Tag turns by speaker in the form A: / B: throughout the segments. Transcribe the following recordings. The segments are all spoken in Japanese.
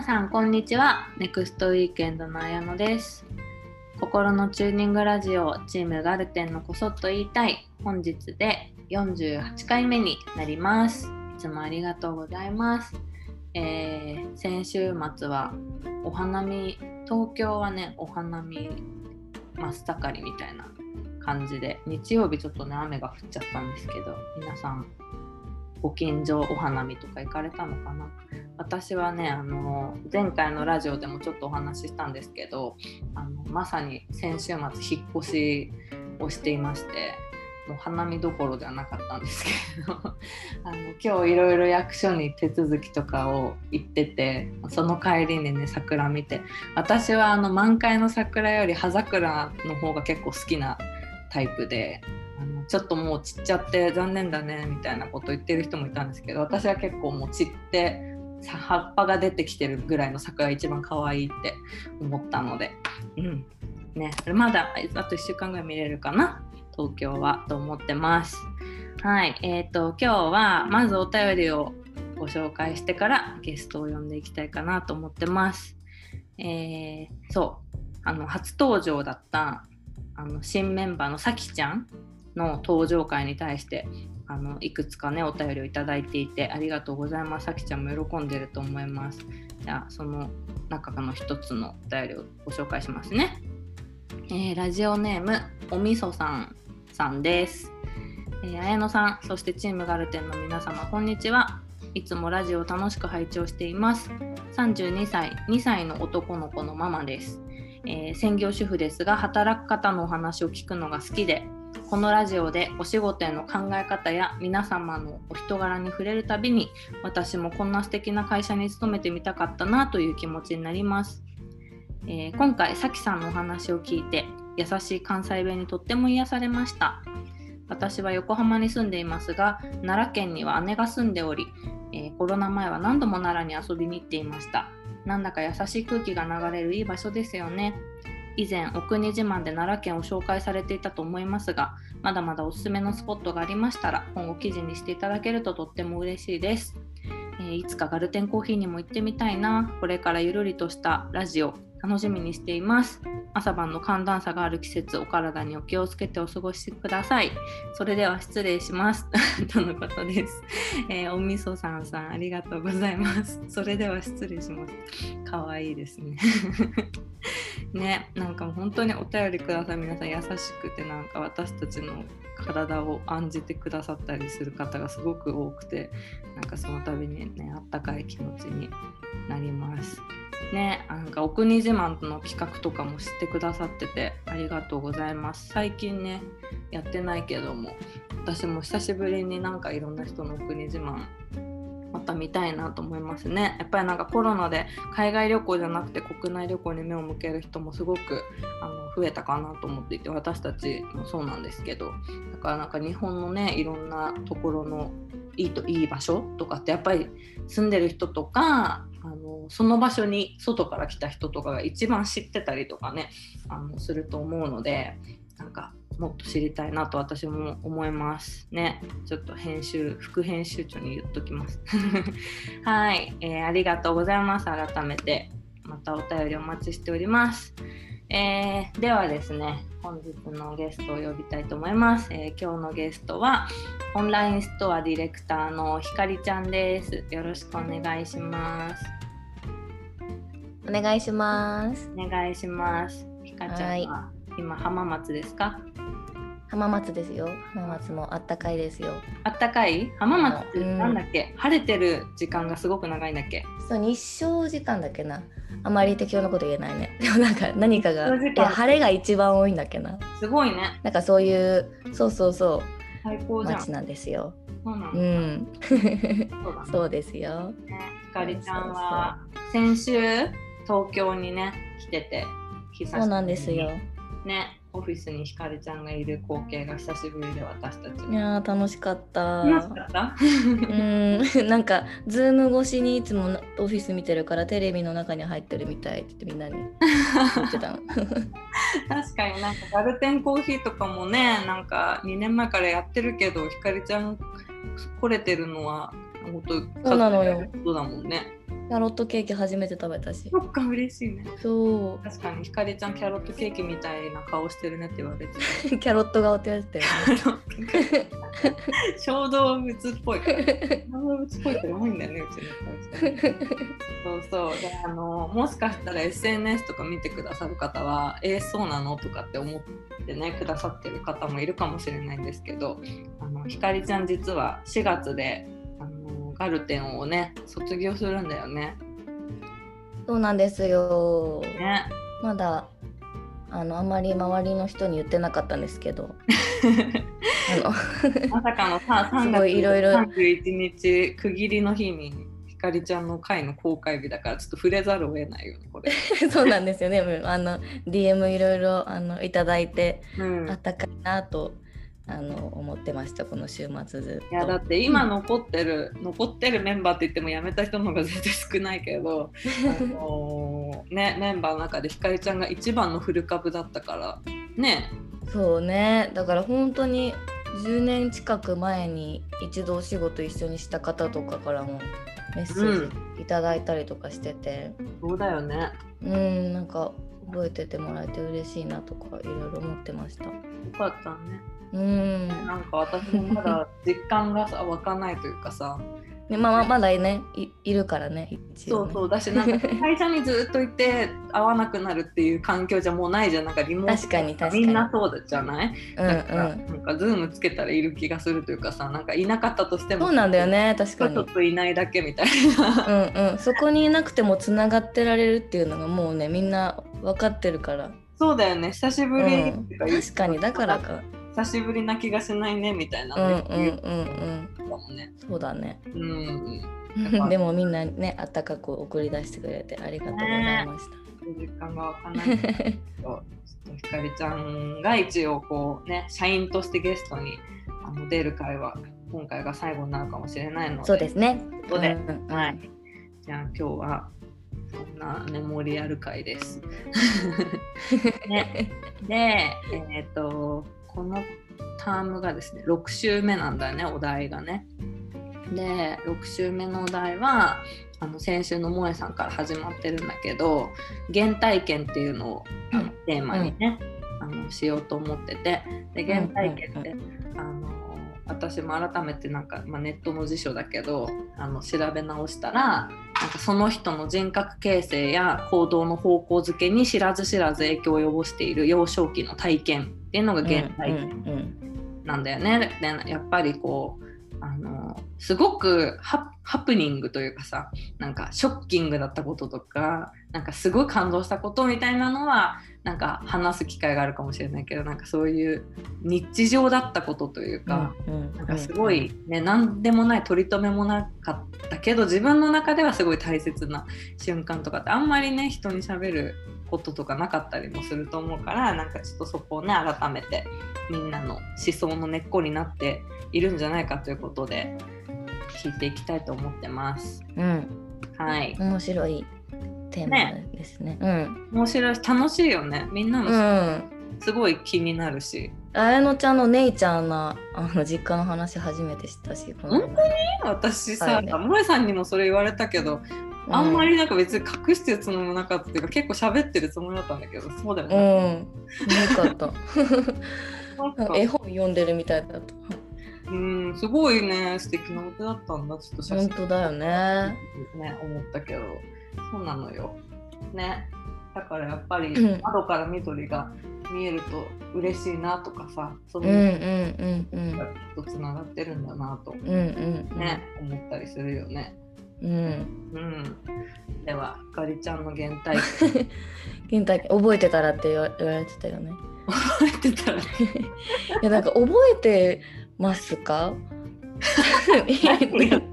A: 皆さんこんにちは。ネクストウィークエンドの綾乃です。心のチューニングラジオチームガルテンのこそっと言いたい。本日で48回目になります。いつもありがとうございます。えー、先週末はお花見東京はねお花見真っ盛りみたいな感じで日曜日ちょっとね雨が降っちゃったんですけど皆さんご近所お花見とか行かれたのかな？私はねあの前回のラジオでもちょっとお話ししたんですけどあのまさに先週末引っ越しをしていましてもう花見どころではなかったんですけど あの今日いろいろ役所に手続きとかを行っててその帰りにね桜見て私はあの満開の桜より葉桜の方が結構好きなタイプであのちょっともう散っちゃって残念だねみたいなこと言ってる人もいたんですけど私は結構もう散って葉っぱが出てきてるぐらいの桜が一番可愛いって思ったので、うんね、まだあと1週間ぐらい見れるかな東京はと思ってます。はい、えーと、今日はまずお便りをご紹介してからゲストを呼んでいきたいかなと思ってます。えー、そうあの初登場だったあの新メンバーのさきちゃんの登場会に対してあのいくつかねお便りをいただいていてありがとうございます。さきちゃんも喜んでると思います。じゃあその中の一つのお便りをご紹介しますね、えー、ラジオネームおみそさんさんです。えー、綾野さんそしてチームガルテンの皆様こんにちは。いつもラジオを楽しく拝聴しています。32歳2歳の男の子のママです、えー、専業主婦ですが働く方のお話を聞くのが好きでこのラジオでお仕事への考え方や皆様のお人柄に触れるたびに私もこんな素敵な会社に勤めてみたかったなという気持ちになります、えー、今回さきさんのお話を聞いて優しい関西弁にとっても癒されました。私は横浜に住んでいますが奈良県には姉が住んでおり、えー、コロナ前は何度も奈良に遊びに行っていました。なんだか優しい空気が流れるいい場所ですよね。以前お国自慢で奈良県を紹介されていたと思いますがまだまだおすすめのスポットがありましたら今後記事にしていただけるととっても嬉しいです、えー、いつかガルテンコーヒーにも行ってみたいな。これからゆるりとしたラジオ。楽しみにしています。朝晩の寒暖差がある季節お体にお気をつけてお過ごしください。それでは失礼します。とのことです、えー、おみそさんさんありがとうございます。それでは失礼します。かわいいですね。ねなんか本当にお便りください皆さん優しくてなんか私たちの体を案じてくださったりする方がすごく多くてなんかその度にねあったかい気持ちになります。ね、なんかお国自慢の企画とかも知ってくださっててありがとうございます最近ねやってないけども私も久しぶりになんかいろんな人のお国自慢また見たいなと思いますね。やっぱりなんかコロナで海外旅行じゃなくて国内旅行に目を向ける人もすごくあの増えたかなと思っていて私たちもそうなんですけど。だからなんか日本のねいろんなところのいいといい場所とかってやっぱり住んでる人とかあのその場所に外から来た人とかが一番知ってたりとかねあのすると思うのでなんかもっと知りたいなと私も思いますね。ちょっと編集、副編集長に言っときます。はい、えー、ありがとうございます。改めて、またお便りお待ちしております。えー、ではですね、本日のゲストを呼びたいと思います。えー、今日のゲストは、オンラインストアディレクターのひかりちゃんです。よろしくお願いします。
B: お願いします。
A: お願いします。ひかちゃんは？今浜松ですか？
B: 浜松ですよ。浜松もあったかいですよ。
A: あったかい？浜松ってなんだっけ、うん、晴れてる時間がすごく長いんだっけ？
B: そう日照時間だっけな。あまり適当なこと言えないね。でもなんか何かが晴れが一番多いんだっけな。
A: すごいね。
B: なんかそういうそうそうそう
A: 最高じゃん
B: 街なんですよ。
A: そうなん
B: うん。そう ですよ。
A: ひかりちゃんは先週東京にね来てて
B: そうなんですよ。
A: ねオフィスにひかりちゃんがいる光景が久しぶりで私たち
B: いや楽しかった。
A: 楽しかった？
B: うん。なんかズーム越しにいつもオフィス見てるからテレビの中に入ってるみたいってみんなに言ってた。の
A: 確かになんかガルテンコーヒーとかもねなんか2年前からやってるけどひかりちゃん来れてるのは本当
B: そうなのよ。
A: ことだもんね。
B: キャロットケーキ初めて食べたし。
A: そっか嬉しいね。
B: そう。
A: 確かにひかりちゃんキャロットケーキみたいな顔してるねって言われてた。
B: キャロット顔って言われてたよね。
A: 小動物っぽい。小動物っぽいって多いんだよねうちの会社そうそう。であのもしかしたら SNS とか見てくださる方はえー、そうなのとかって思ってねくださってる方もいるかもしれないんですけどあのひかりちゃん実は4月であのガルテンをね卒業するんだよね。
B: そうなんですよ。
A: ね。
B: まだあのあんまり周りの人に言ってなかったんですけど。あの。
A: まさかのさ3
B: す
A: 月
B: ごいいろいろ。
A: 31日区切りの日にひかりちゃんの会の公開日だからちょっと触れざるを得ないよねこれ。
B: そうなんですよね。あの DM いろいろあのいただいて
A: うん。
B: あったかいなとあの思ってましたこの週末ず。
A: いやだって今残ってる、残ってるメンバーって言っても辞めた人の方が全然少ないけど、あのーね、メンバーの中でひかりちゃんが一番のフル株だったからね。
B: そうね。だから本当に10年近く前に一度お仕事一緒にした方とかからもメッセージいただいたりとかしてて。
A: そうだよね。
B: うんなんか覚えててもらえて嬉しいなとかいろいろ思ってました。
A: よかったね
B: うん。
A: なんか私もまだ 実感がさ湧かないというかさ。
B: ねまあまだねいいるからねね。
A: そうそう。だしなんか 会社にずっといて会わなくなるっていう環境じゃもうないじゃん。なんかリモート
B: 確かに
A: みんなそうじゃない？
B: うんうん。
A: なんかズームつけたらいる気がするというかさなんかいなかったとしても
B: そうなんだよね確かに。
A: ちょっといないだけみたいな。
B: うんうん。そこにいなくてもつながってられるっていうのがもうねみんな分かってるから、
A: そうだよね。久しぶ
B: うん、
A: りうか
B: 確かにだからか
A: 久しぶりな気がしないねみたいな
B: うんうん
A: ね、
B: うん。
A: 言うね。
B: そうだね。
A: うん。
B: でもみんなねあったかく送り出してくれてありがとうございました、
A: 実感がわかんない。けどちょっとひかりちゃんが一応こうね社員としてゲストにあの出る会は今回が最後になるかもしれないので。
B: そうですね。
A: ことで、
B: うんうん。
A: はい。じゃあ今日はそんなメモリアル会です。ね、で、えっ、と、このタームがですね、6週目なんだよね、お題がね。で、6週目のお題は、あの先週の萌えさんから始まってるんだけど、原体験っていうのをあのテーマにね、あのしようと思ってて、で原体験って、あの私も改めてなんか、まあ、ネットの辞書だけどあの調べ直したらなんかその人の人格形成や行動の方向づけに知らず知らず影響を及ぼしている幼少期の体験っていうのが原体験
B: うんうん
A: なんだよね。でやっぱりこうあのすごくハハプニングというかさなんかショッキングだったこととかなんかすごい感動したことみたいなのはなんか話す機会があるかもしれないけどなんかそういう日常だったことというか、
B: うんうん
A: なんかすごいね何でもない取り留めもなかったけど自分の中ではすごい大切な瞬間とかってあんまりね人にしゃべることとかなかったりもすると思うからなんかちょっとそこをね改めてみんなの思想の根っこになっているんじゃないかということで聞いていきたいと思ってます。
B: うん。
A: はい。
B: 面白いテーマですね。うん。
A: 面白い。し楽しいよね。みんな
B: う
A: も
B: ん。
A: すごい気になるし。
B: 綾乃ちゃんの姉ちゃんのあの実家の話初めて知ったしこの
A: 本私さ、
B: はい。
A: 萌えさんにもそれ言われたけど、あんまりなんか別に隠してるつもりもなかったっていうか結構喋ってるつもりだったんだけどそうだよ
B: う
A: ね。
B: ん。よかった。
A: なんか。
B: 絵本読んでるみたいだった。
A: うんすごいね素敵なことだったんだちょっと写真。
B: 本当だよね。
A: ね思ったけど。そうなのよ。ね。だからやっぱり
B: うん。
A: 窓から緑が見えると嬉しいなとかさその
B: うんうんうんうん。
A: がきっとつながってるんだなと
B: うんうん。
A: ね、思ったりするよね。
B: うん。
A: うん、ではひかりちゃんの原体験。
B: 現代覚えてたらって言われてたよね。
A: 覚えてたら。
B: いやなんか覚えてますか？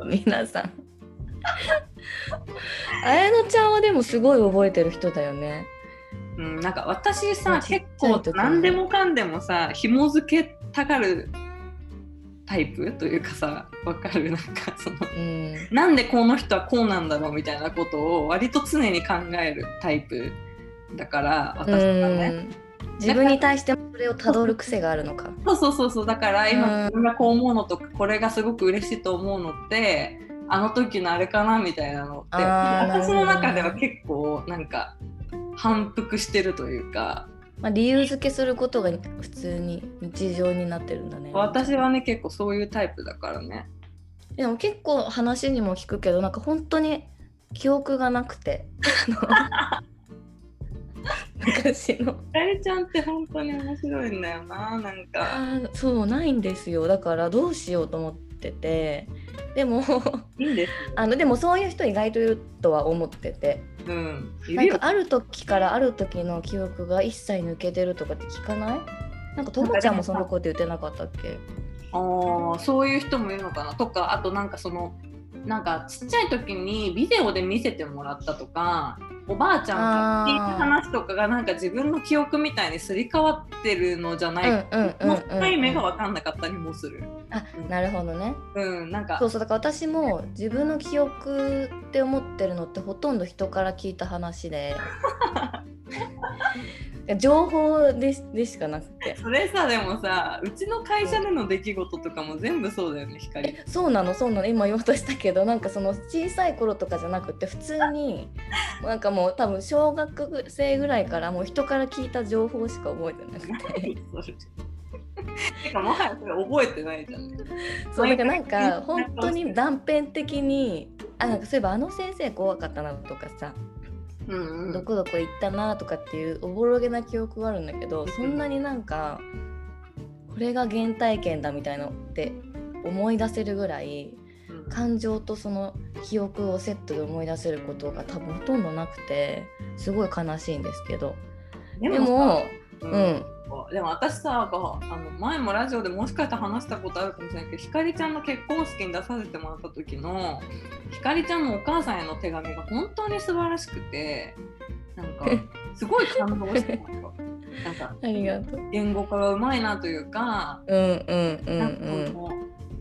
B: 皆さん。綾乃ちゃんはでもすごい覚えてる人だよね。
A: うん、なんか私さ結構何でもかんでもさ紐付けたがるタイプというかさわかる？なんかその
B: うん。
A: なんでこの人はこうなんだろうみたいなことを割と常に考えるタイプだから私はね。
B: うん。自分に対してもそれをたどる癖があるのか。
A: そうそうそうそうだから
B: うん。
A: 今自分がこう思うのとかこれがすごく嬉しいと思うのってあの時のあれかなみたいなのって私の中では結構なんか反復してるというか
B: まあ、理由付けすることが普通に日常になってるんだね。
A: 私はね結構そういうタイプだからね。
B: でも結構話にも聞くけどなんか本当に記憶がなくて。昔の。
A: あれちゃんって本当に面白いんだよななんか。
B: そうないんですよ。だからどうしようと思っててでも
A: いいんで
B: あのでもそういう人意外といるとは思ってて。
A: うん。
B: なんかある時からある時の記憶が一切抜けてるとかって聞かない？なんかともちゃんもそんなこと言ってなかったっけ？
A: あーそういう人もいるのかな。とかあとなんかそのなんかちっちゃい時にビデオで見せてもらったとかおばあちゃんから聞いた話とかがなんか自分の記憶みたいにすり替わってるのじゃない。もう一回目が
B: うん
A: 分かんなかったりもする。
B: あなるほどね。
A: うん、なんか
B: そうそうだから私も自分の記憶って思ってるのってほとんど人から聞いた話で。情報でしでしかなくて。
A: それさでもさうちの会社での出来事とかも全部そうだよね光。
B: そうなのそうなの。今言おうとしたけどなんかその小さい頃とかじゃなくて普通になんかもう多分小学生ぐらいからもう人から聞いた情報しか覚えてなくて。
A: てかもはやそれ覚えてないじゃん。
B: そうだからなんか本当に断片的にあなんかそういえばあの先生怖かったなとかさ
A: うんうん。
B: どこどこ行ったなとかっていうおぼろげな記憶があるんだけどそんなになんかこれが原体験だみたいのって思い出せるぐらい
A: うん
B: 感情とその記憶をセットで思い出せることが多分ほとんどなくてすごい悲しいんですけど。
A: で
B: でも
A: さ
B: う
A: うん。ん、でも私さあの前もラジオでもしかしたら話したことあるかもしれないけどひかりちゃんの結婚式に出させてもらった時のひかりちゃんのお母さんへの手紙が本当に素晴らしくてなんか すごい感動してたよ。なんか
B: ありがとう。
A: 言語化がうまいなというか、
B: うんうんうん
A: なんか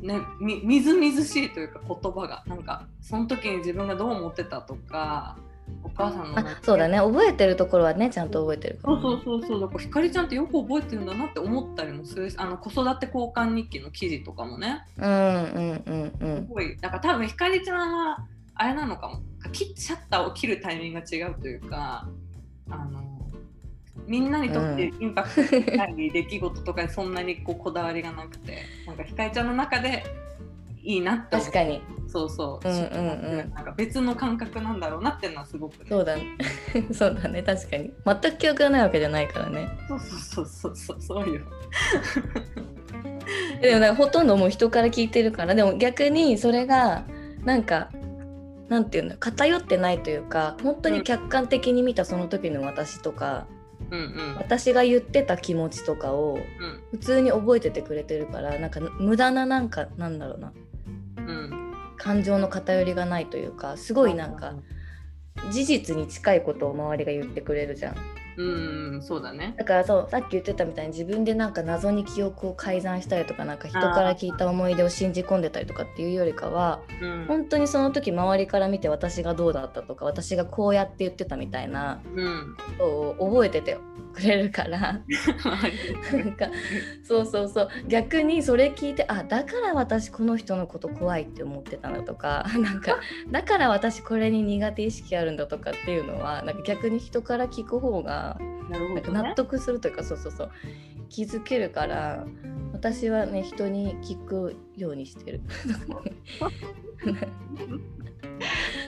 A: ねみみずみずしいというか言葉がなんかその時に自分がどう思ってたとかお母さんの
B: あそうだね。覚えてるところはねちゃんと覚えてるか
A: そう
B: も、
A: そうそうそう。だからひかりちゃんってよく覚えてるんだなって思ったりもするしあの子育て交換日記の記事とかもね。
B: うんうんうんうん。
A: すごい。だから多分ひかりちゃんはあれなのかも。切シャッターを切るタイミングが違うというかあのみんなにとってインパクトない出来事とかにそんなにこうこだわりがなくてなんかひかりちゃんの中でいいなって
B: 確かに。
A: そうそう,、
B: うんうんうん。
A: なんか別の感覚なんだろうなっていうのはすごく、ね、
B: そうだね。そうだね。確かに。全く記憶がないわけじゃないからね。
A: そうそうそうそうそうよ。
B: でもなんかほとんどもう人から聞いてるからでも逆にそれがなんかなんていうの偏ってないというか本当に客観的に見たその時の私とか、
A: うんうん。
B: 私が言ってた気持ちとかを
A: うん。
B: 普通に覚えててくれてるからなんか無駄ななんかなんだろうな。
A: うん。
B: 感情の偏りがないというかすごいなんか事実に近いことを周りが言ってくれるじゃん。
A: うんうんそうだね。
B: だからそうさっき言ってたみたいに自分でなんか謎に記憶を改ざんしたりとかなんか人から聞いた思い出を信じ込んでたりとかっていうよりかは
A: うん。
B: 本当にその時周りから見て私がどうだったとか私がこうやって言ってたみたいな
A: うん。
B: ことを覚えててくれるから。なんかそうそうそう。逆にそれ聞いてあだから私この人のこと怖いって思ってたのとか なんかだから私これに苦手意識あるんだとかっていうのはなんか逆に人から聞く方が
A: な
B: んか納
A: ね。
B: 得するというかそうそうそう。気づけるから私はね人に聞くようにしてる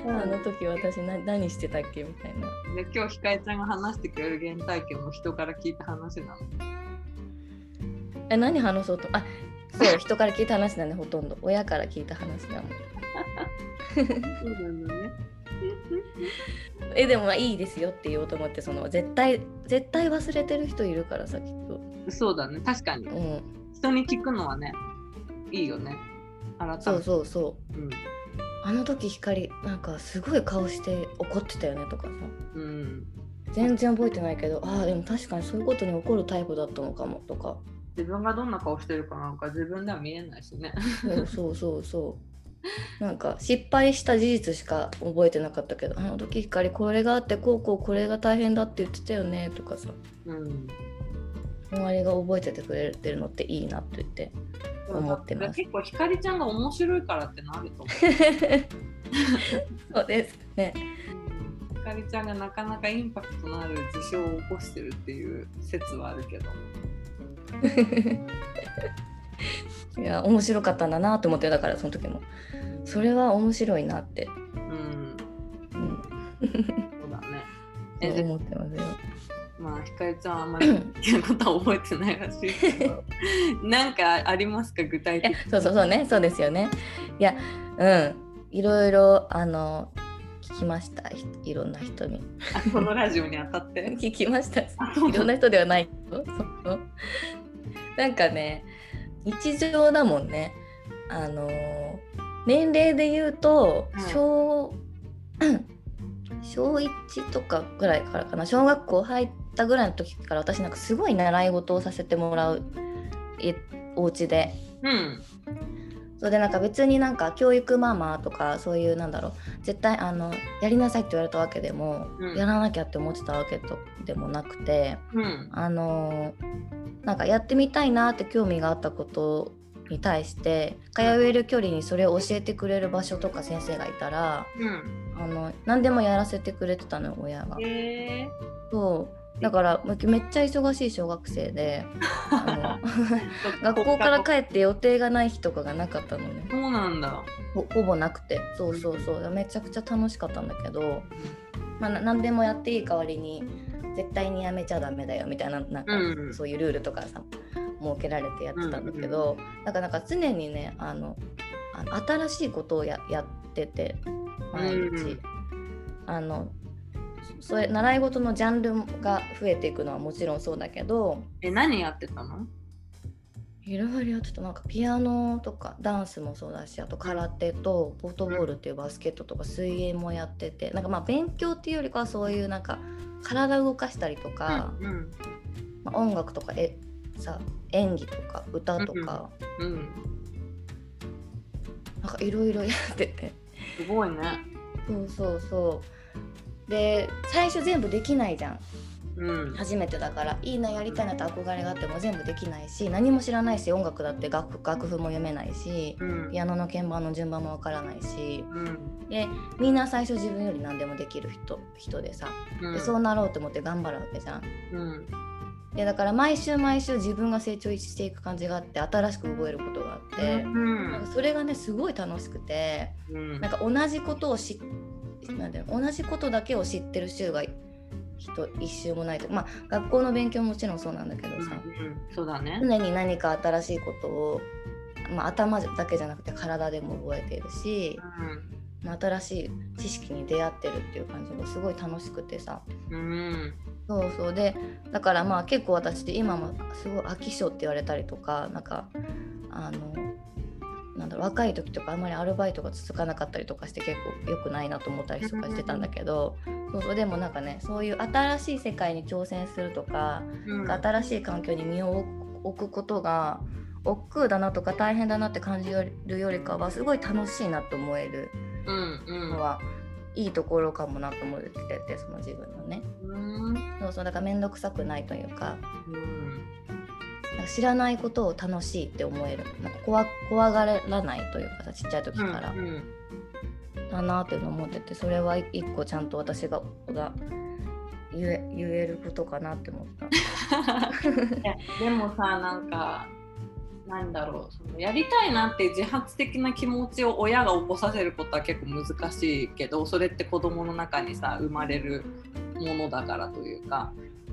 B: あの時私な何してたっけみたいな
A: で今日ひかえちゃんが話してくれる原体験も人から聞いた話なの。
B: え何話そうと？あそう人から聞いた話だねほとんど親から聞いた話だもん
A: そうなんだね。
B: えでもまあいいですよって言おうと思ってその絶対絶対忘れてる人いるからさきっと
A: そうだね。確かに。
B: うん
A: 人に聞くのはね、いいよね。改めて。
B: そうそうそう
A: うん。
B: あの時光なんかすごい顔して怒ってたよねとかさ
A: うん。
B: 全然覚えてないけどああでも確かにそういうことに怒るタイプだったのかもとか
A: 自分がどんな顔してるかなんか自分では見えないしね。
B: そうそうそうそうなんか失敗した事実しか覚えてなかったけどあの時光これがあってこうこうこれが大変だって言ってたよねとかさ
A: うん。
B: 周りが覚えててくれてるのっていいなって言って思ってます。
A: 結構ひかりちゃんが面白いからってなると思う。
B: そうですね。
A: ひかりちゃんがなかなかインパクトのある事象を起こしてるっていう説はあるけど。
B: いや面白かったんだなと思ってだからその時も。それは面白いなって。
A: うん。
B: うん。
A: そうだね。え
B: 思ってますよ
A: まあひかりちゃんはあんまり言うことは覚えてないらしいけど。なんかありますか具体的に？
B: そうそうそうね。そうですよね。いやうん。いろいろあの聞きました。ひいろんな人に。
A: あこのラジオに当たって？
B: 聞きましたいろんな人ではないそうなんかね日常だもんね。あの年齢で言うと
A: うん。
B: 小、小1とかぐらいからかな。小学校入ったぐらいの時から私なんかすごい習い事をさせてもらうえお家で。
A: うん。
B: それでなんか別になんか教育ママとかそういうなんだろう。絶対あのやりなさいって言われたわけでも、
A: うん。
B: やらなきゃって思ってたわけとでもなくて
A: うん。
B: あのなんかやってみたいなって興味があったことに対して通える距離にそれを教えてくれる場所とか先生がいたら
A: うん。
B: あの何でもやらせてくれてたのよ親が。
A: へえ
B: そうだからめめっちゃ忙しい小学生で 学校から帰って予定がない日とかがなかったのね。
A: そうなんだ。
B: ほほぼなくて。そうそうそう。めちゃくちゃ楽しかったんだけど、まあ、な何でもやっていい代わりに絶対にやめちゃダメだよみたいななんか、
A: うん
B: そういうルールとかさ設けられてやってたんだけど、なんかなんか常にねあの新しいことをややってて毎日、
A: うん。
B: あのそれ習い事のジャンルが増えていくのはもちろんそうだけど。
A: え何やってたの？
B: いろいろやってた。なんかピアノとかダンスもそうだしあと空手とポートボールっていうバスケットとか水泳もやってて。なんかまあ勉強っていうよりかはそういうなんか体を動かしたりとか、
A: うん
B: まあ、音楽とかえさ演技とか歌とか、
A: うん。
B: なんかいろいろやってて。
A: すごいね。
B: そうそうそうで最初全部できないじゃん。
A: うん。
B: 初めてだから。いいなやりたいなって憧れがあっても全部できないし何も知らないし音楽だって楽楽譜も読めないし
A: うん。
B: ピアノの鍵盤の順番もわからないし。
A: うん。
B: でみんな最初自分より何でもできる人人でさ。
A: うん。
B: でそうなろうと思って頑張るわけじゃん。
A: うん。
B: でだから毎週毎週自分が成長していく感じがあって新しく覚えることがあって、
A: うん。
B: なんかそれがねすごい楽しくて。
A: うん。
B: なんか同じことを知なんだよ。同じことだけを知ってる週が人一週もないと。まあ学校の勉強ももちろんそうなんだけどさ、
A: うんそうだね。
B: 常に何か新しいことを、まあ、頭だけじゃなくて体でも覚えているし、まあ、新しい知識に出会ってるっていう感じがすごい楽しくてさ。
A: うん。
B: そうそう。でだからまあ結構私って今もすごい飽き性って言われたりとかなんかあのなんだろう若い時とかあんまりアルバイトが続かなかったりとかして結構良くないなと思ったりとかしてたんだけどそうそうでもなんかねそういう新しい世界に挑戦するとか
A: うん。
B: 新しい環境に身を置くことが億劫だなとか大変だなって感じるよりかはすごい楽しいなと思える
A: うんうん。
B: のはいいところかもなと思っててその自分のね。
A: うん。
B: そうそうだから面倒くさくないというか。
A: うん。
B: なんか知らないことを楽しいって思える。なんか怖怖がらないというかさちっちゃい時から。
A: うん
B: だなっていうのを思っててそれは一個ちゃんと私がが言え言えることかなって思った。
A: でもさなんかなんだろう。そのやりたいなって自発的な気持ちを親が起こさせることは結構難しいけどそれって子供の中にさ生まれるものだからというか。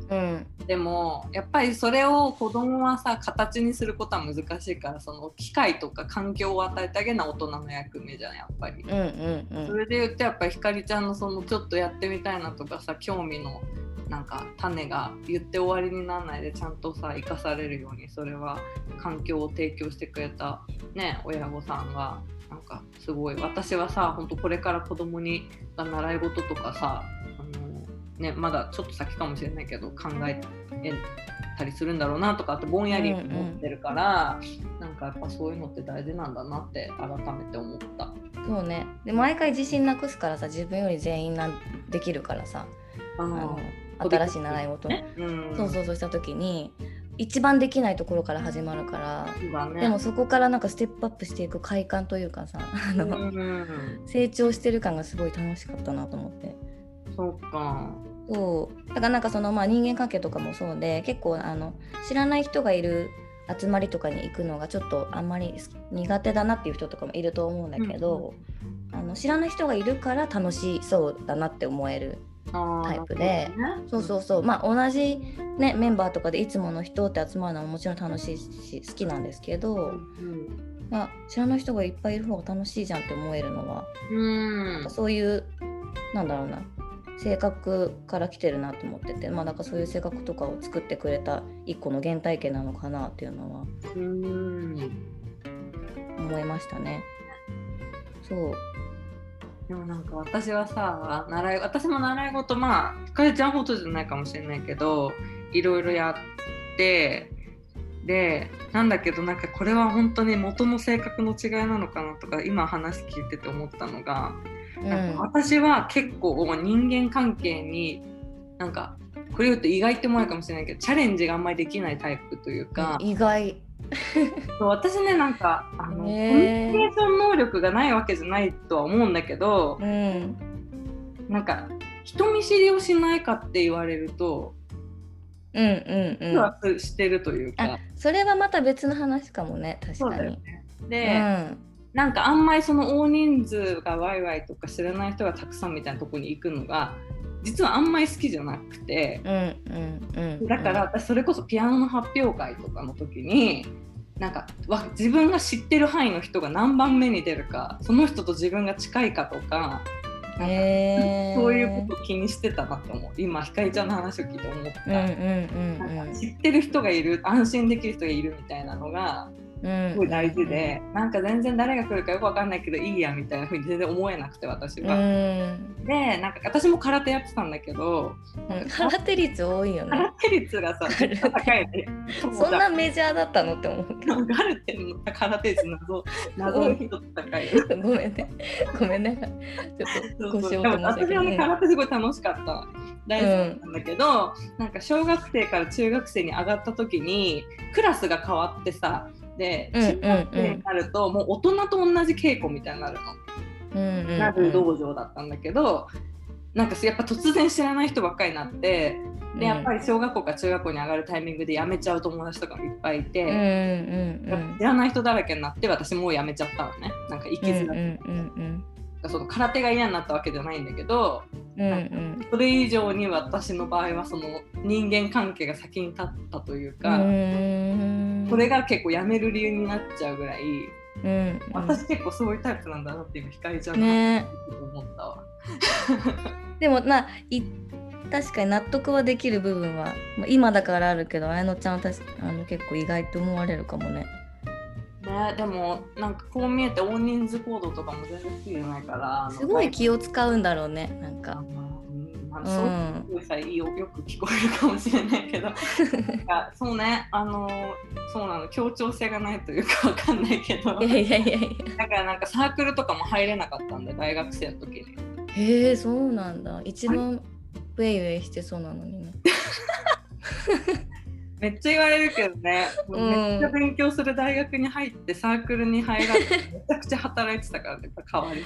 B: うん。
A: でもやっぱりそれを子供はさ形にすることは難しいからその機会とか環境を与えてあげるのは大人の役目じゃんやっぱり。
B: うんうんうん。
A: それで言ってやっぱりひかりちゃんのそのちょっとやってみたいなとかさ興味のなんか種が言って終わりにならないでちゃんとさ生かされるようにそれは環境を提供してくれたね親御さんがなんかすごい。私はさ本当これから子供にが習い事とかさねまだちょっと先かもしれないけど考えたりするんだろうなとかってぼんやり思ってるから、なんかやっぱそういうのって大事なんだなって改めて思った。
B: そうね。で毎回自信なくすからさ自分より全員なんできるからさ。
A: あ
B: あの
A: の
B: 新しい習い事、
A: ね、うん、
B: そうそうそうした時に一番できないところから始まるから、
A: ね。
B: でもそこからなんかステップアップしていく快感というかさあの、
A: うん。
B: 成長してる感がすごい楽しかったなと思って。
A: そうか。
B: そう。だからなんかそのまあ人間関係とかもそうで結構あの知らない人がいる集まりとかに行くのがちょっとあんまり苦手だなっていう人とかもいると思うんだけど、あの知らない人がいるから楽しそうだなって思えるタイプでそうそうそう。まあ同じ、ね、メンバーとかでいつもの人って集まるのはもちろん楽しいし好きなんですけど、
A: うん
B: まあ、知らない人がいっぱいいる方が楽しいじゃんって思えるのは
A: うん。
B: そういうなんだろうな性格から来てるなと思っててまあなんかそういう性格とかを作ってくれた一個の原体験なのかなっていうのは思いましたね。そう
A: でもなんか私はさ習い私も習い事まあひかりちゃんほどじゃないかもしれないけどいろいろやってでなんだけどなんかこれは本当に元の性格の違いなのかなとか今話聞いてて思ったのが、なんか私は結構人間関係になんかこれ言うと意外って思うかもしれないけどチャレンジがあんまりできないタイプというか、
B: 意外。
A: 私ねなんかあの、
B: へー
A: コミュニケーション能力がないわけじゃないとは思うんだけど、
B: うん。
A: なんか人見知りをしないかって言われると、
B: うんうんうん。
A: はしてるという
B: あ
A: か、
B: それはまた別の話かもね確かに。
A: ね。
B: う
A: で、
B: ん
A: なんかあんまりその大人数がワイワイとか知らない人がたくさんみたいなとこに行くのが実はあんまり好きじゃなくて、だから私それこそピアノの発表会とかの時になんかわ自分が知ってる範囲の人が何番目に出るかその人と自分が近いかとか。なんか
B: へー
A: そういうこと気にしてたなと思う。今ひかりちゃんの話を聞いて思った、知ってる人がいる安心できる人がいるみたいなのがすごい大事で、なんか全然誰が来るかよくわかんないけどいいやみたいな風に全然思えなくて私
B: うん
A: は。でなんか私も空手やってたんだけど
B: うん空手率多いよ
A: 空
B: ね。
A: 手率がさ
B: 空手
A: 高いね。
B: そんなメジャーだったのって思うけど。
A: ガルテンの空手率謎謎の人高いよ。
B: ごめんね。ごめんね。ちょっと腰をと申し訳ない
A: 私はね。空手すごい楽しかった大好きなんだけど、なんか小学生から中学生に上がった時にクラスが変わってさで中学生になるともう大人と同じ稽古みたいになるの、
B: うんうんうん。
A: なる道場だったんだけどなんかやっぱ突然知らない人ばっかりになってでやっぱり小学校から中学校に上がるタイミングで辞めちゃう友達とかもいっぱいいて。
B: うんうん
A: 知らない人だらけになって私もう辞めちゃったのね。なんか行きづらくて、
B: うんうん
A: その空手が嫌になったわけじゃないんだけど
B: うんうん
A: それ以上に私の場合はその人間関係が先に立ったという
B: う
A: か、
B: ん
A: それが結構辞める理由になっちゃうぐらい、
B: うん
A: 私結構そういうタイプなんだなって今ひかりちゃんの
B: ね
A: 話聞いて思ったわ。
B: でもない確かに納得はできる部分はまあ今だからあるけど綾乃ちゃんはあの結構意外と思われるかもね。
A: ね、でもなんかこう見えて大人数行動とかも全然好きじゃないから
B: すごい気を使うんだろうねなん
A: あ
B: か。
A: あ
B: う
A: そうんいうさよよく聞こえるかもしれないけど そうねあのそうなの協調性がないというかわかんないけど
B: いやいやいやい
A: だからなんかサークルとかも入れなかったんで大学生の時に
B: や。へえそうなんだ。一番ウェイウェイしてそうなのにね。
A: めっちゃ言われるけどね、
B: うん。
A: めっちゃ勉強する大学に入ってサークルに入らず めちゃくちゃ働いてたからねやっぱ代わり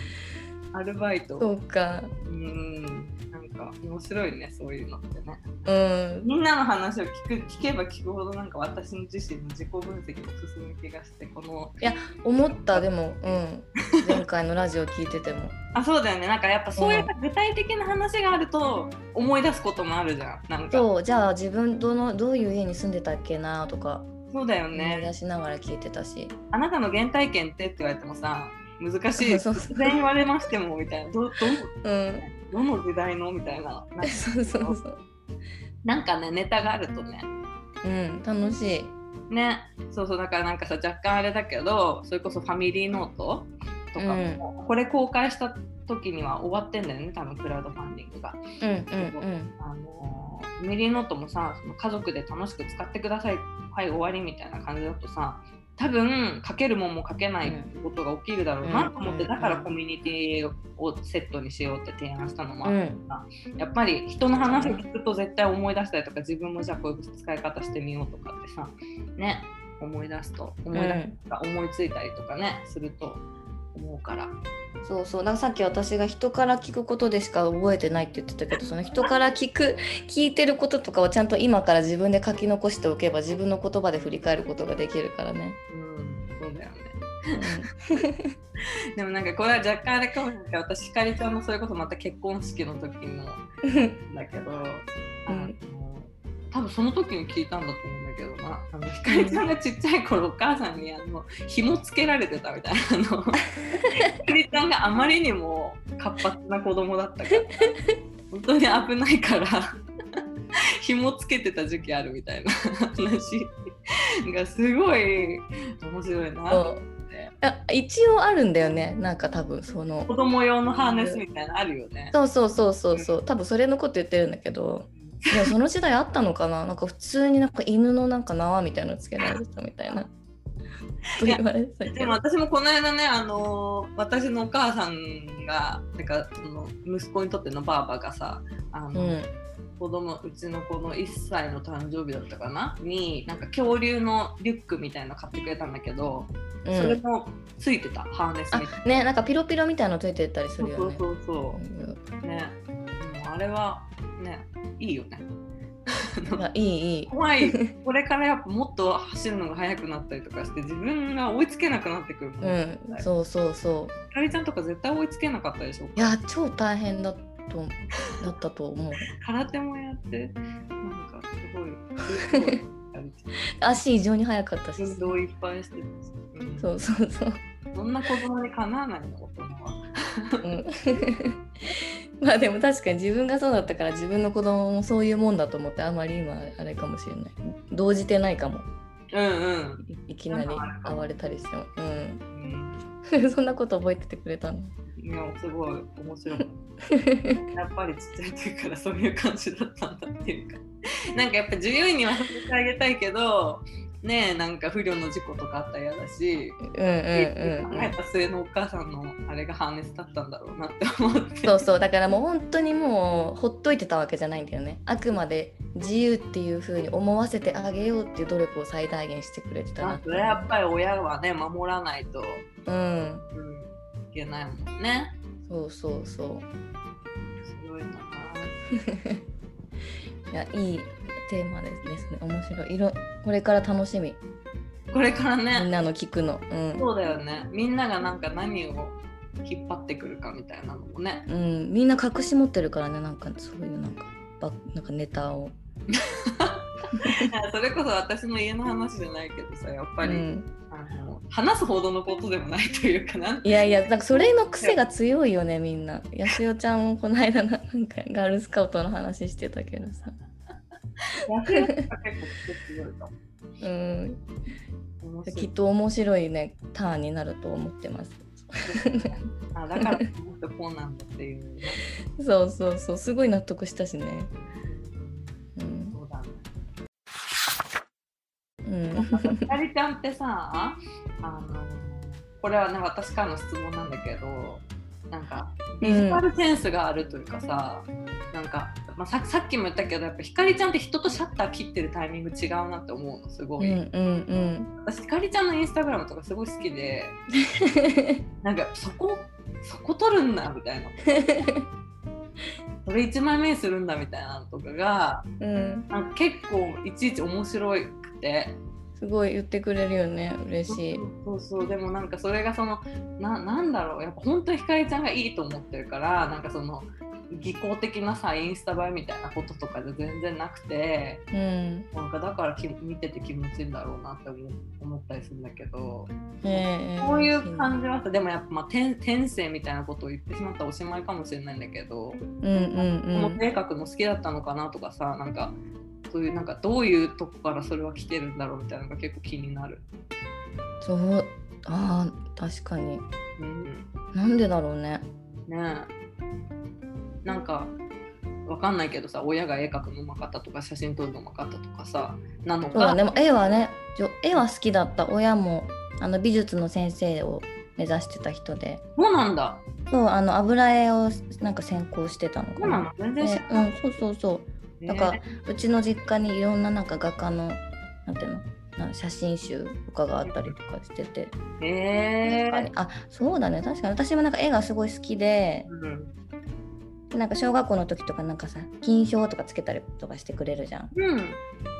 A: アルバイト。
B: そうか。
A: うんか面白いねそういうのってね。
B: うん。
A: みんなの話を聞く聞けば聞くほどなんか私の自身の自己分析も進む気がしてこの
B: 思ったでも、うん、前回のラジオ聞いてても。
A: あそうだよね。なんかやっぱそういう具体的な話があると思い出すこともあるじゃん。なんか。
B: そうじゃあ自分どのどういう家に住んでたっけなとか
A: そうだよ
B: 思い
A: ね
B: 出しながら聞いてたし。
A: あなたの原体験ってって言われてもさ難しい 突然言われましてもみたいなどど
B: うん。
A: どの時代のみたいななんか
B: そうそうそう。
A: なんかねネタがあるとね
B: うん、楽しい。
A: ねそうそうだからなんかさ若干あれだけどそれこそファミリーノートとかも、これ公開した時には終わってんだよね多分クラウドファンディングが。
B: うんうん
A: あのファミリーノートもさその家族で楽しく使ってくださいはい終わりみたいな感じだとさ多分書けるもんも書けないことが起きるだろうなと思って、だからコミュニティをセットにしようって提案したのもあったやっぱり人の話を聞くと絶対思い出したりとか自分もじゃあこういう使い方してみようとかってさね思い出すと思い出すか、思いついたりとかねすると思うから。
B: そうそうだからさっき私が人から聞くことでしか覚えてないって言ってたけどその人から聞く 聞いてることとかをちゃんと今から自分で書き残しておけば自分の言葉で振り返ることができるからね。
A: うんそうだよね。でもなんかこれは若干あれかもしれないけど私ひかりちゃんのそれこそまた結婚式の時のだけど、うん、あの多分その時に聞いたんだと思うんだけどな。あのひかりちゃんがちっちゃい頃お母さんにあの紐つけられてたみたいなの。ひかりちゃんがあまりにも活発な子供だったから。本当に危ないから。紐つけてた時期あるみたいな話がすごい面白いなと思って。
B: 一応あるんだよね。なんか多分その。
A: 子供用のハーネスみたいなあるよね。
B: そうそうそうそうそう。多分それのこと言ってるんだけどいやその時代あったのかな？なんか普通になんか犬のなんか縄みたいなのつけられてたみたいな。
A: と言われてでも私もこの間ね、あのー、私のお母さんがなんかその息子にとってのばあばがさあの、うん、子供うちの子の1歳の誕生日だったかな？になんか恐竜のリュックみたいなの買ってくれたんだけど、うん、それもついてた。ハーネスみたい
B: な。ねなんかピロピロみたいなのついてたりするよ
A: ね。そうそうそう、うん、ねあれはねいいよね。
B: いいいい。
A: 怖い。これからやっぱもっと走るのが速くなったりとかして自分が追いつけなくなってくる
B: うん、そうそうそう。
A: かりちゃんとか絶対追いつけなかったでしょ？い
B: や超大変だとだったと思う。
A: 空手もやってなんかすごいすごい
B: 足異常に速かったし。
A: 運動いっぱいしてるし、
B: うん、そうそうそう
A: そんな子供にかなわないの大人は、うん。
B: まあでも確かに自分がそうだったから自分の子供もそういうもんだと思ってあまり今あれかもしれない。動じてないかも。
A: うんうん。
B: いきなり会われたりしても。うん、うん、そんなこと覚えててくれたの？
A: いやすごい面白い やっぱりちっちゃい時からそういう感じだったんだっていうか。なんかやっぱ自由にはさせてあげたいけどねなんか不慮の事故とかあったら嫌だし、うんうんうん、考えた末のお母さんのあれがハーネスだったんだろうなって思って。
B: そうそう。だからもう本当にもうほっといてたわけじゃないんだよね。あくまで自由っていうふうに思わせてあげようっていう努力を最大限してくれてたな
A: それやっぱり親はね守らないと、
B: うん、うん、
A: いけないもんね。
B: そうそうそう。
A: すごいな。
B: いやいいテーマですね。面白い。色これから楽しみ。
A: これからね。
B: みんなの聞くの、
A: うん、そうだよね。みんながなんか何を引っ張ってくるかみたいなのもね。
B: うん。みんな隠し持ってるからね。なんかそういうなんかばなんかネタを。
A: それこそ私の家の話じゃないけどさやっぱり、うん、あの話すほどのことでもないというかない
B: やいやなんかそれの癖が強いよねみんな。やしおちゃんもこの間なんかガールスカウトの話してたけどさ うん、きっと面白いねターンになると思ってます。
A: あだからもっとこうなんだっていう。
B: そうそうそうすごい納得したしね。
A: うん。そうだね。うん。ひかりちゃんってさあのこれはね私からの質問なんだけどなんかビジュアルセンスがあるというかさ、うん、なんかまあ、ささっきも言ったけどやっぱひかりちゃんって人とシャッター切ってるタイミング違うなって思うのすごい、うんうんうん、私ひかりちゃんのインスタグラムとかすごい好きで なんかそこそこ撮るんだみたいな。それ1枚目にするんだみたいなのとかが、うん、なんか結構いちいち面白くて。
B: すごい言ってくれるよね嬉しい。
A: そうそう。でもなんかそれがそのななんだろう。やっぱ本当にひかりちゃんがいいと思ってるからなんかその技巧的なさインスタ映えみたいなこととかじゃ全然なくて、うん、なんかだからき見てて気持ちいいんだろうなって思ったりするんだけど、えー、こういう感じはさでもやっぱ、まあ、天天性みたいなことを言ってしまったらおしまいかもしれないんだけど、うんうんうん、この性格の好きだったのかなとかさなんかそういうなんかどういうとこからそれは来てるんだろうみたいなのが結構気になる。
B: そう。あ確かに、うん、なんでだろうね。
A: ねなんかわかんないけどさ親が絵描くのうまかったとか写真撮るのうまかったとかさなのか
B: でも絵はねじょ絵は好きだった。親もあの美術の先生を目指してた人で。
A: そうなんだ。
B: そうあの油絵をなんか専攻してたのかな。
A: そうなの。全然
B: うんそうそうそう。なんかうちの実家にいろんななんか画家のなんていうの？写真集とかがあったりとかしてて。
A: ええ。
B: 確かに。あそうだね。確かに。私もなんか絵がすごい好きで。
A: うん。
B: なんか小学校の時とかなんかさ金賞とかつけたりとかしてくれるじゃん
A: うん。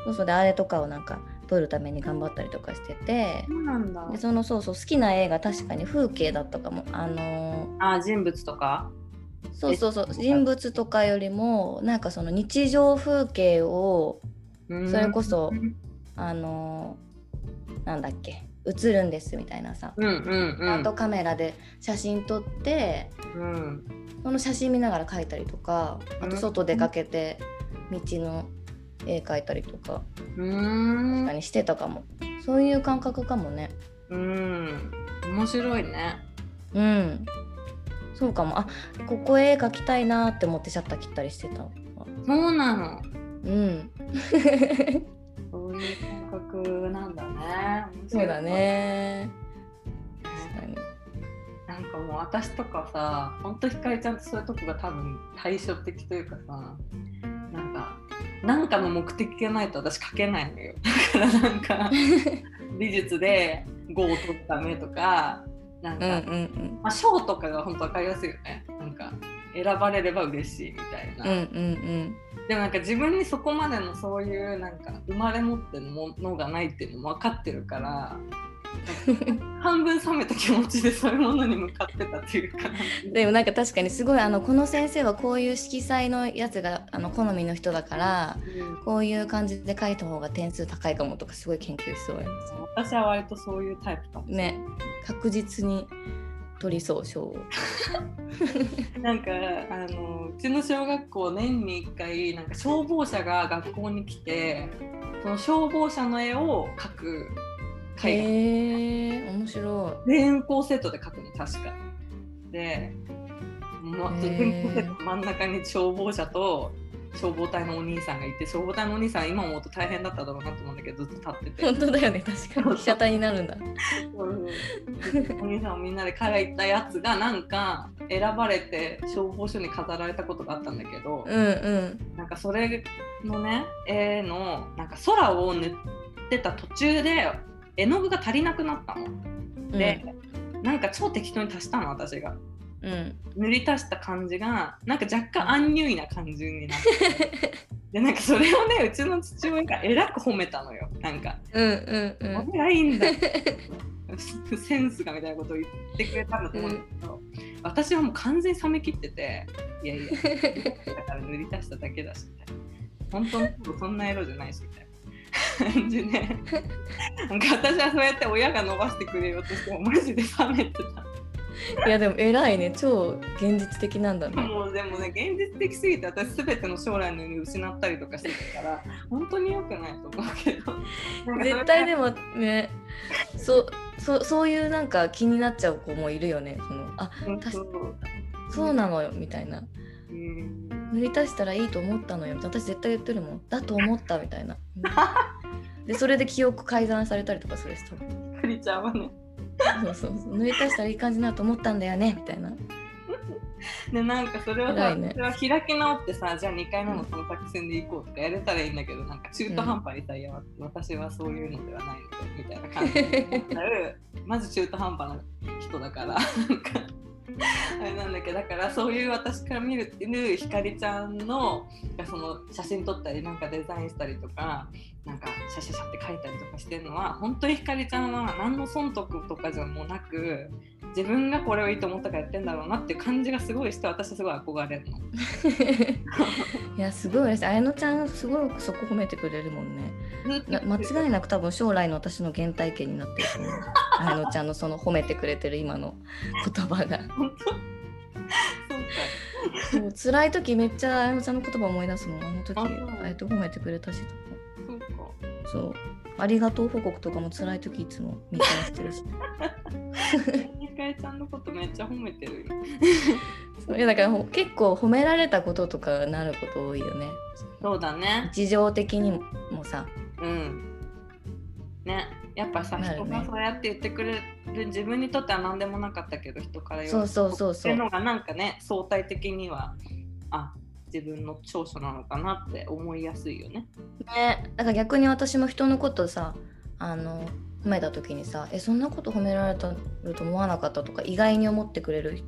B: そうそうであれとかをなんか撮るために頑張ったりとかしてて
A: そうなんだ
B: で。そのそうそう好きな映画確かに風景だったかもあの
A: あ、人物とか？
B: ーそうそうそう人物とかよりもなんかその日常風景を
A: うん
B: それこそあのーなんだっけ映るんですみたいなさ、
A: うんうんうん。
B: アートカメラで写真撮って
A: うん。
B: その写真見ながら描いたりとかあと外出かけて道の絵描いたりとか
A: うーん
B: 確か。にしてたかもそういう感覚かもね
A: うん。面白いね。
B: うんそうかもあここ絵描きたいなって思ってシャッター切ったりしてたわ
A: そうなの。
B: うん
A: そういう感覚なんだね。
B: そうだ。ね確かに
A: なんかもう私とかさ、ほんとひかりちゃんとそういうとこが多分対照的というかさ、なんか、なんかの目的がないと私書けないのよ。だからなんか、美術で5を取るためとか、なんか、まあ、賞とかが本当分かりやすいよね。なんか、選ばれれば嬉しいみたいな。でもなんか自分にそこまでのそういうなんか生まれ持ってるものがないっていうのも分かってるから半分冷めた気持ちでそういうものに向かってたっていうか。
B: うんでもなんか確かにすごいあのこの先生はこういう色彩のやつがあの好みの人だから
A: うん。
B: こういう感じで描いた方が点数高いかもとかすごい研究しそうや
A: 私は割とそういうタイプかも。
B: ね。確実に取りそう賞を
A: なんかあのうちの小学校年に1回なんか消防車が学校に来てその消防車の絵を描く会が
B: へえ面白
A: 全校セットで描くの確か。で、全校セット真ん中に消防車と消防隊のお兄さんがいて消防隊のお兄さんは今思うと大変だっただろうなと思うんだけどずっと立ってて。
B: い本当だよね。確かに。被写体になるんだ。
A: お兄さんをみんなで描いたやつがなんか選ばれて消防署に飾られたことがあったんだけど、
B: うんうん。
A: なんかそれのね絵のなんか空を塗ってた途中で絵の具が足りなくなったの。で、なんか超適当に足したの私が。
B: うん。
A: 塗り足した感じがなんか若干アンニュイな感じになって。でなんかそれをねうちの父親がえらく褒めたのよ。なんか。
B: うんうん「うん。
A: これがいいんだ」センスがみたいなことを言ってくれたんだと思うんだけど、私はもう完全に冷めきってて「いやいや だから塗り足しただけだし」みたいな「本当のそんな色じゃないし」みたいな。感じで。なんか私はそうやって親が伸ばしてくれようとしてもマジで冷めてた。
B: いやでも偉いね。超現実的なんだね。
A: もうでもね現実的すぎて私すべての将来の夢失ったりとかしてたから本当に良くないと思うけど。
B: 絶対でもねそうそそういうなんか気になっちゃう子もいるよね。そのあそうなのよみたいな。
A: うん
B: 塗り足したらいいと思ったのよ。私絶対言ってるもん。だと思ったみたいな。でそれで記憶改ざんされたりとかするし多分。
A: クリちゃんはね。
B: そうそうそう。塗り足したらいい感じになると思ったんだよねみたいな。
A: でなんかそれをさ、
B: ね。
A: それは開き直ってさじゃあ2回目のその作戦で行こうとかやれたらいいんだけどなんか中途半端にさ、いや私はそういうのではないのでみたいな感じになっちゃうまず中途半端な人だからなんかあれなんだけどだからそういう私から見るひかりちゃんのその写真撮ったりなんかデザインしたりとかなんかシャシャシャって書いたりとかしてるのは本当にひかりちゃんは何の損得とかじゃもうなく自分がこれをいいと思ったからやってんだろうなっていう感じがすごいして私はすごい憧れるの。
B: いやすごい嬉しい綾乃ちゃんすごいそこ褒めてくれるもんね。な間違いなく多分将来の私の原体験になってると思う。綾乃ちゃんのその褒めてくれてる今の言葉が。
A: 本当？そう
B: 辛い時めっちゃ綾乃ちゃんの言葉思い出すもんあの時。
A: あ
B: えて褒めてくれたしと。
A: そう
B: ありがとう報告とかも辛い時いつも見返してるし
A: ひかりちゃんのことめっちゃ褒めてるよ。
B: そういやだからほ結構褒められたこととかなること多いよね
A: そうだね。
B: 日常的にもさ
A: うん。ね。やっぱさ、
B: ね
A: 人がそうやって言ってくれる自分にとっては何でもなかったけど人から言
B: そうそうそうそう
A: っていうのがなんかね相対的にはあ自分の長所なのかなって思いやすいよね。
B: ね。だから逆に私も人のことさあの褒めた時にさ「えそんなこと褒められたると思わなかった」とか意外に思ってくれる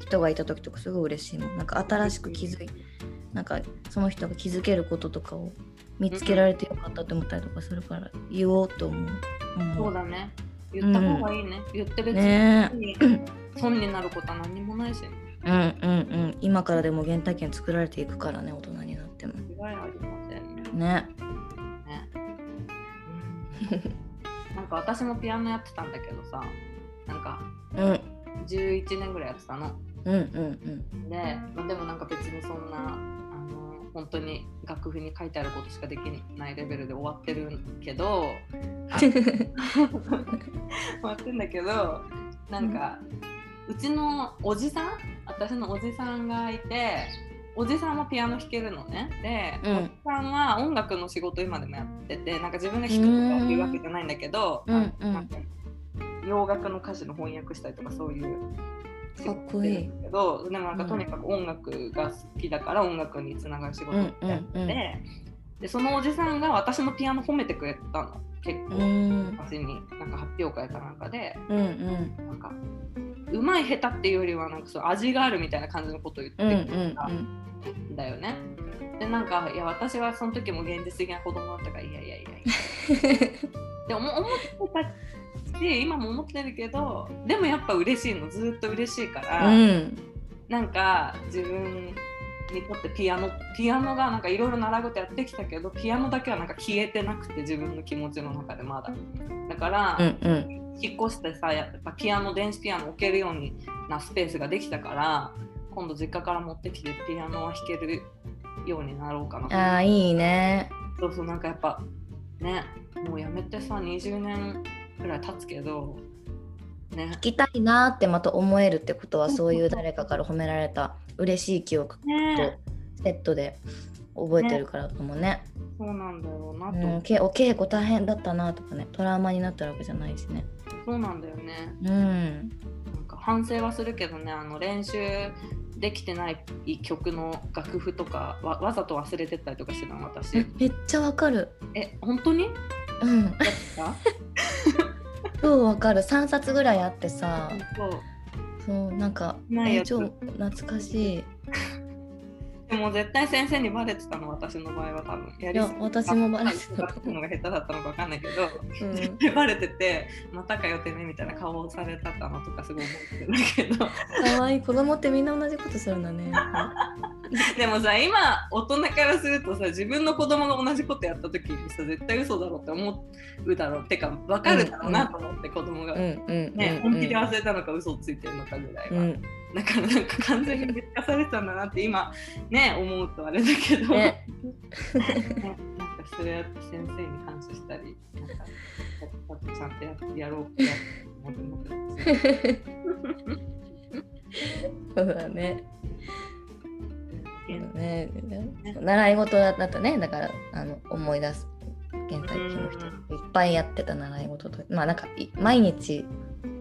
B: 人がいた時とかすごい嬉しいもん。なんか新しく気づいなんかその人が気づけることとかを見つけられてよかったって思ったりとかするから言おうと思う。うん。
A: そうだね。言った方がいいね、言って別
B: ね。
A: に 損になることは何にもないし、ね、
B: うんうんうん。今からでも原体験作られていくからね大人になっても。
A: 間違いありませんね。
B: ね。
A: ね。うん。なんか私もピアノやってたんだけどさなんか
B: うん。
A: 11年ぐらいやってたの。
B: うんうん
A: で、まあ、でもなんか別にそんなあの本当に楽譜に書いてあることしかできないレベルで終わってるけど 終わってんだけどなんか、うちのおじさん私のおじさんがいておじさんもピアノ弾けるのね。で、
B: うん。
A: おじさんは音楽の仕事今でもやっててなんか自分が弾くとかいうわけじゃないんだけど、
B: うん。
A: 洋楽の歌詞の翻訳したりとかそういう
B: かっこいい。
A: けどでもなんかとにかく音楽が好きだから音楽につながる仕事をやってて、
B: うんうんうん。
A: でそのおじさんが私のピアノ褒めてくれたの結構、
B: うん。
A: 私になんか発表会かなんかで。
B: うんうん。
A: なんかうまい下手っていうよりはなんかそう味があるみたいな感じのことを言ってくれたんだよね。でなんかいや私はその時も現実的な子供だったからいやいやいやいや。でも思ってたし今も思ってるけどでもやっぱ嬉しいの。ずっと嬉しいから、
B: うん
A: なんか自分にとってピアノピアノがなんかいろいろ習うことやってきたけどピアノだけはなんか消えてなくて自分の気持ちの中でまだ。だから、
B: うんうん
A: 引っ越してさやっぱピアノ電子ピアノ置けるようになスペースができたから今度実家から持ってきてピアノは弾けるようになろうかなと
B: あーいいね。
A: そうそうなんかやっぱねもうやめてさ20年くらい経つけどね。
B: 聞きたいなってまた思えるってことはそういう誰かから褒められた嬉しい記憶と
A: ね。
B: セットで覚えてるからかもね。
A: そうなんだろうなと、
B: うん、けお稽古大変だったなとかねトラウマになったわけじゃないしね
A: そうなんだよね。
B: うん
A: なんか反省はするけどねあの練習できてない曲の楽譜とかわわざと忘れてったりとかしてたの私。
B: えめっちゃわかる。
A: え本当に？や
B: うん。
A: った？
B: 超わかる。3冊ぐらいあってさ。
A: そう。
B: そうなんか
A: ないやつ。
B: 懐かしい。
A: でも絶対先生にバレてたの私の場合は多分。や
B: いや私もバレてた
A: たのが下手だったのか分かんないけど、
B: うん。
A: 絶 対バレててまたかよてめみたいな顔をされたかなとかすごい思ってるんだけど。
B: かわいい。子供ってみんな同じことするんだね
A: でもさ今大人からするとさ自分の子供が同じことやった時にさ絶対嘘だろって思うだろう。ってか分かるだろうなと思って、子供が、
B: うんうんうん
A: ね、本気で忘れたのか嘘をついてるのかぐらいは、
B: うん。
A: だからなんか完全に見透かされてたんだなって今ね思うとあれだけど、
B: ね。
A: ねなんかそれやって先生に感謝したりなんかちゃんとややろうって思ってます
B: そうだねね。習い事だったね。だからあの思い出す現代期の人。いっぱいやってた習い事とまあなんかい毎日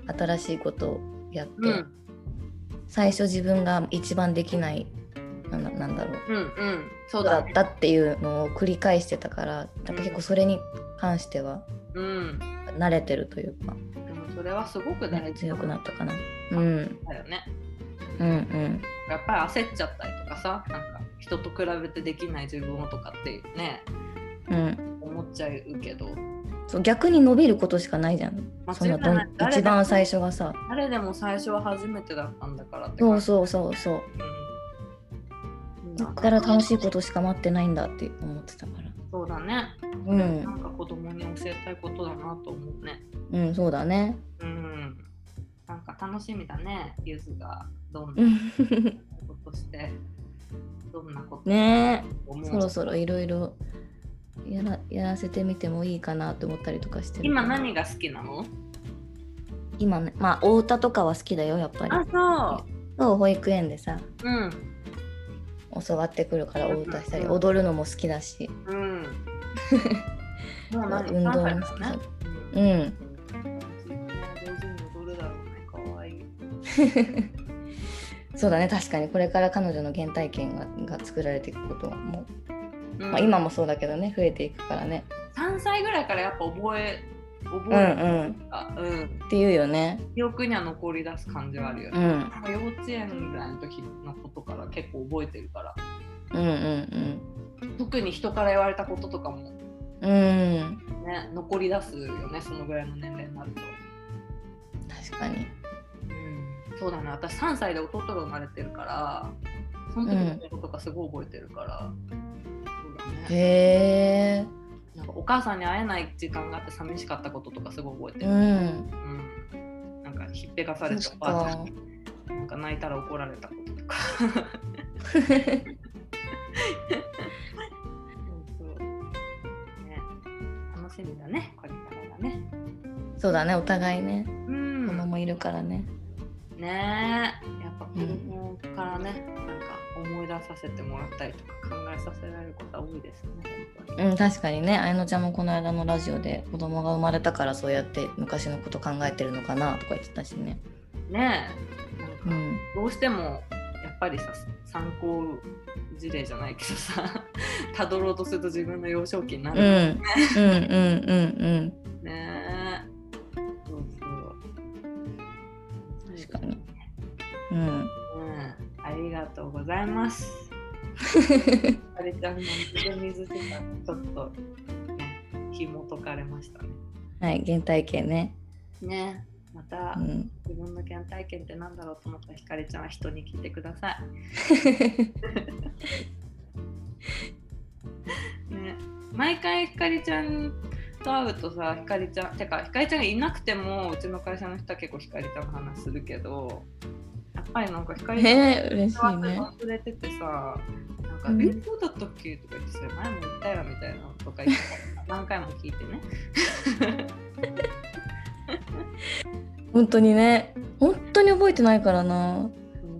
B: 新しいことをやって、
A: うん。
B: 最初自分が一番できないなんだなんだろう。
A: うんうん。そうだね。
B: だったっていうのを繰り返してたからなん。か結構それに関しては
A: うん。
B: 慣れてるというか、
A: でもそれはすごく大
B: ね、
A: 事
B: 強くなったかな。うん。
A: だよね。
B: うんうん
A: やっぱり焦っちゃったりとかさなんか人と比べてできない自分をとかってね
B: うん
A: 思っちゃうけど、
B: そう逆に伸びることしかないじゃん。そのどん一番最初がさ。
A: 誰でも最初は初めてだったんだからって
B: そう
A: う、
B: そうそうそう。
A: うん、
B: だから楽しいことしか待ってないんだって思ってたから。
A: そうだね、
B: う
A: なんんか子供に教えたいことだなと思うね
B: うんそうだね。
A: うんなんか楽しみだねゆずがどん
B: う
A: なんことしてどんなこと
B: ねそろそろいろいろやらやらせてみてもいいかなと思ったりとかしてる。
A: 今何が好きなの？
B: 今ねまあお歌とかは好きだよやっぱり。
A: あ
B: そう。保育園でさ
A: そううん。
B: 教わってくるからお歌したり
A: うん。
B: 踊るのも好きだし。
A: うん。もう何？
B: 運動も
A: 3歳だ。
B: 好き
A: ね。
B: だうん。
A: 上手に踊るだろうねかわいい
B: そうだね。確かに。これから彼女の原体験がが作られていくことも、
A: うん。
B: まあ、今もそうだけどね。増えていくからね。
A: 3歳ぐらいからやっぱ覚え覚
B: うん
A: え
B: うん。
A: た、うん。
B: っていうよね。
A: 記憶には残り出す感じはあるよね、
B: うん。
A: 幼稚園ぐらいの時のことから結構覚えてるから。
B: うんうん
A: 特に人から言われたこととかも
B: うん。うん
A: ね残り出すよね。そのぐらいの年齢になると、
B: 確かに。
A: うん、そうだね私3歳で弟が生まれてるからその時のこととかすごい覚えてるから、そうだね。
B: へえ。
A: なんかお母さんに会えない時間があって寂しかったこととかすごい覚えてる、
B: うん。
A: うん。なんかひっぺがされて
B: そっ
A: おばあちゃ
B: か。
A: んになんか泣いたら怒られたこととか。そう。そうね。楽しみだね。これからがね。
B: そうだね。お互いね。
A: うん。
B: 子供いるからね
A: ね。えやっぱ子供からね、なんか思い出させてもらったりとか考えさせられることは多いですね本当に
B: うん確かにね。あやのちゃんもこの間のラジオで子供が生まれたからそうやって昔のこと考えてるのかなとか言ってたしね。
A: ねえ。なんか
B: うん。
A: どうしてもやっぱりさ参考事例じゃないけどさ たどろうとすると自分の幼少期になる
B: うん。うんうんうんうん。
A: ねえう
B: ん。
A: うん。ありがとうございます。あれちゃんの水水しさちょっとね紐解かれましたね。
B: はい原体験ね。
A: ね。また、
B: うん。
A: 自分の原体験ってなんだろうと思ったらひかりちゃんは人に聞いてください。ね、毎回ひかりちゃんと会うとさひかりちゃんてかひかりちゃんがいなくてもうちの会社の人は結構ひかりちゃんの話するけどやっぱりなんかひかりちゃん
B: ね嬉しいね。
A: 忘れててさなんか「
B: うん
A: えそうだったっけ?」とか言ってそれ前も言ったよみたいなのとか言って何回も聞いてね。
B: 本当にね。本当に覚えてないからな。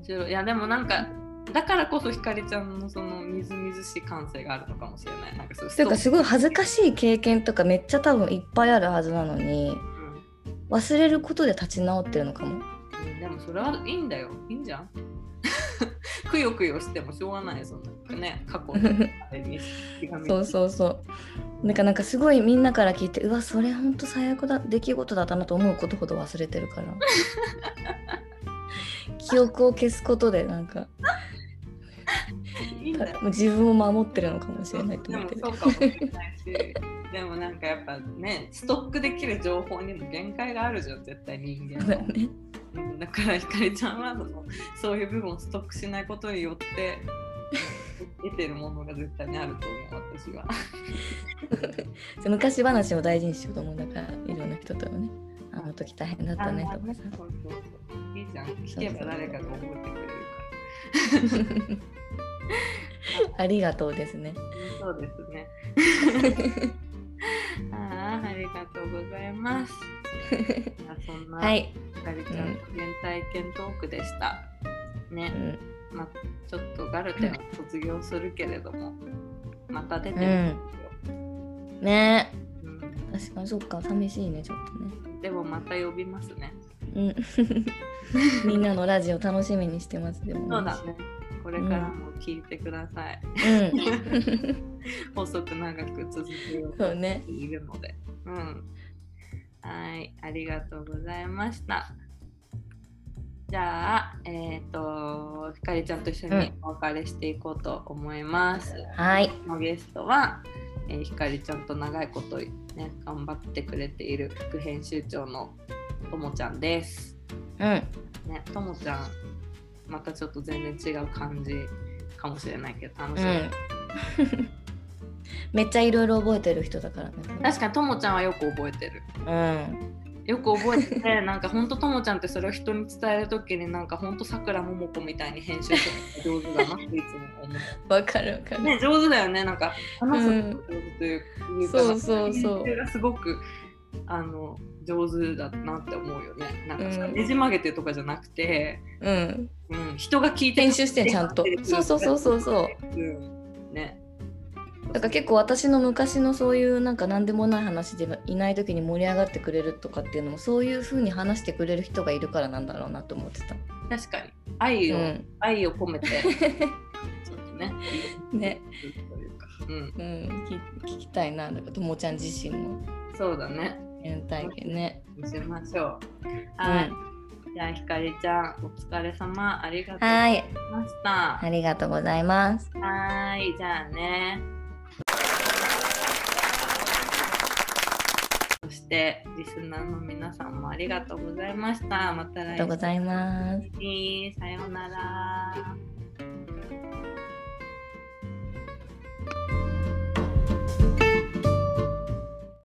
A: い。いやでもなんかだからこそひかりちゃんのそのみずみずしい感性があるのかもしれない。なんかそう
B: ていうかすごい恥ずかしい経験とかめっちゃ多分いっぱいあるはずなのに
A: うん。
B: 忘れることで立ち直ってるのかも。
A: うんでもそれはいいんだよ。いいんじゃん？くよくよしてもしょうがないそんなね過去に。
B: そうそうそう。なんかなんかすごいみんなから聞いてうわそれほんと最悪だ。出来事だったなと思うことほど忘れてるから。記憶を消すことでなんか。
A: いい
B: 自分を守ってるのかもしれないと
A: で
B: 思ってる。
A: もそうかもしれないし。でもなんかやっぱねストックできる情報にも限界があるじゃん絶対人間は
B: ね
A: うんだからひかりちゃんはそのそういう部分をストックしないことによって 得てるものが絶対にあると思う私は。
B: 昔話を大事にしようと思うんだからいろんな人とねあの時大変だったねとかさ
A: いいじゃん聞けば誰かが覚えてくれるから。
B: ありがとうですね
A: そうですね。ああ、ありがとうございます。そんな、ひ
B: はい、
A: かりちゃんの原体験トークでした。ね
B: う、ん
A: まあ、ちょっとガルテンを卒業するけれども、また出てる
B: うん
A: ん
B: ね
A: ですよ。うん
B: 確かにそっか寂しいねちょっとね
A: でもまた呼びますね。
B: うん みんなのラジオ楽しみにしてますでも
A: そうだね。これからも聞いてください。
B: うん
A: 細く長く続けようと
B: そうね
A: しているので。うん。はい、ありがとうございました。じゃあ、えっ、と、ひかりちゃんと一緒にお別れしていこうと思います。
B: はい
A: のゲストは、えーひかりちゃんと長いことね、頑張ってくれている副編集長のともちゃんです。
B: うん
A: ね、ともちゃん、またちょっと全然違う感じかもしれないけど、楽しみ。
B: うん めっちゃいろいろ覚えてる人だからね
A: 確かにともちゃんはよく覚えてる。
B: うん
A: よく覚えてて、なんかほんとともちゃんってそれを人に伝えるときになんかほんとさくらももこみたいに編集する上手だなっていつも思う。
B: わかるわかる、
A: ね、上手だよね。なんか話す上手というか、
B: そうそうそう
A: 編集がすごくあの上手だなって思うよね。なんかさ、
B: うん。
A: ねじ曲げてとかじゃなくて、
B: うん。
A: うん、人が聞いて
B: 編集してんちゃんと。そうそうそうそうそう。
A: うん。ね。そ
B: だから結構私の昔のそういうなんか何でもない話でいない時に盛り上がってくれるとかっていうのもそういう風に話してくれる人がいるからなんだろうなと思ってた。
A: 確かに。愛を、
B: うん。
A: 愛を込めて。ちょっとね。
B: ね、
A: うん。
B: うん、き聞きたいななんかともちゃん自身の
A: そうだね。
B: 原体験ね。
A: 見せましょう。はい、じゃあひかりちゃんお疲れ様。ありがとうござ
B: はいい、
A: ました。
B: ありがとうございます。
A: はーいじゃあね。そしてリスナーの皆さんもありがとうございました。また来
B: ありがとうございます。
A: 週さようなら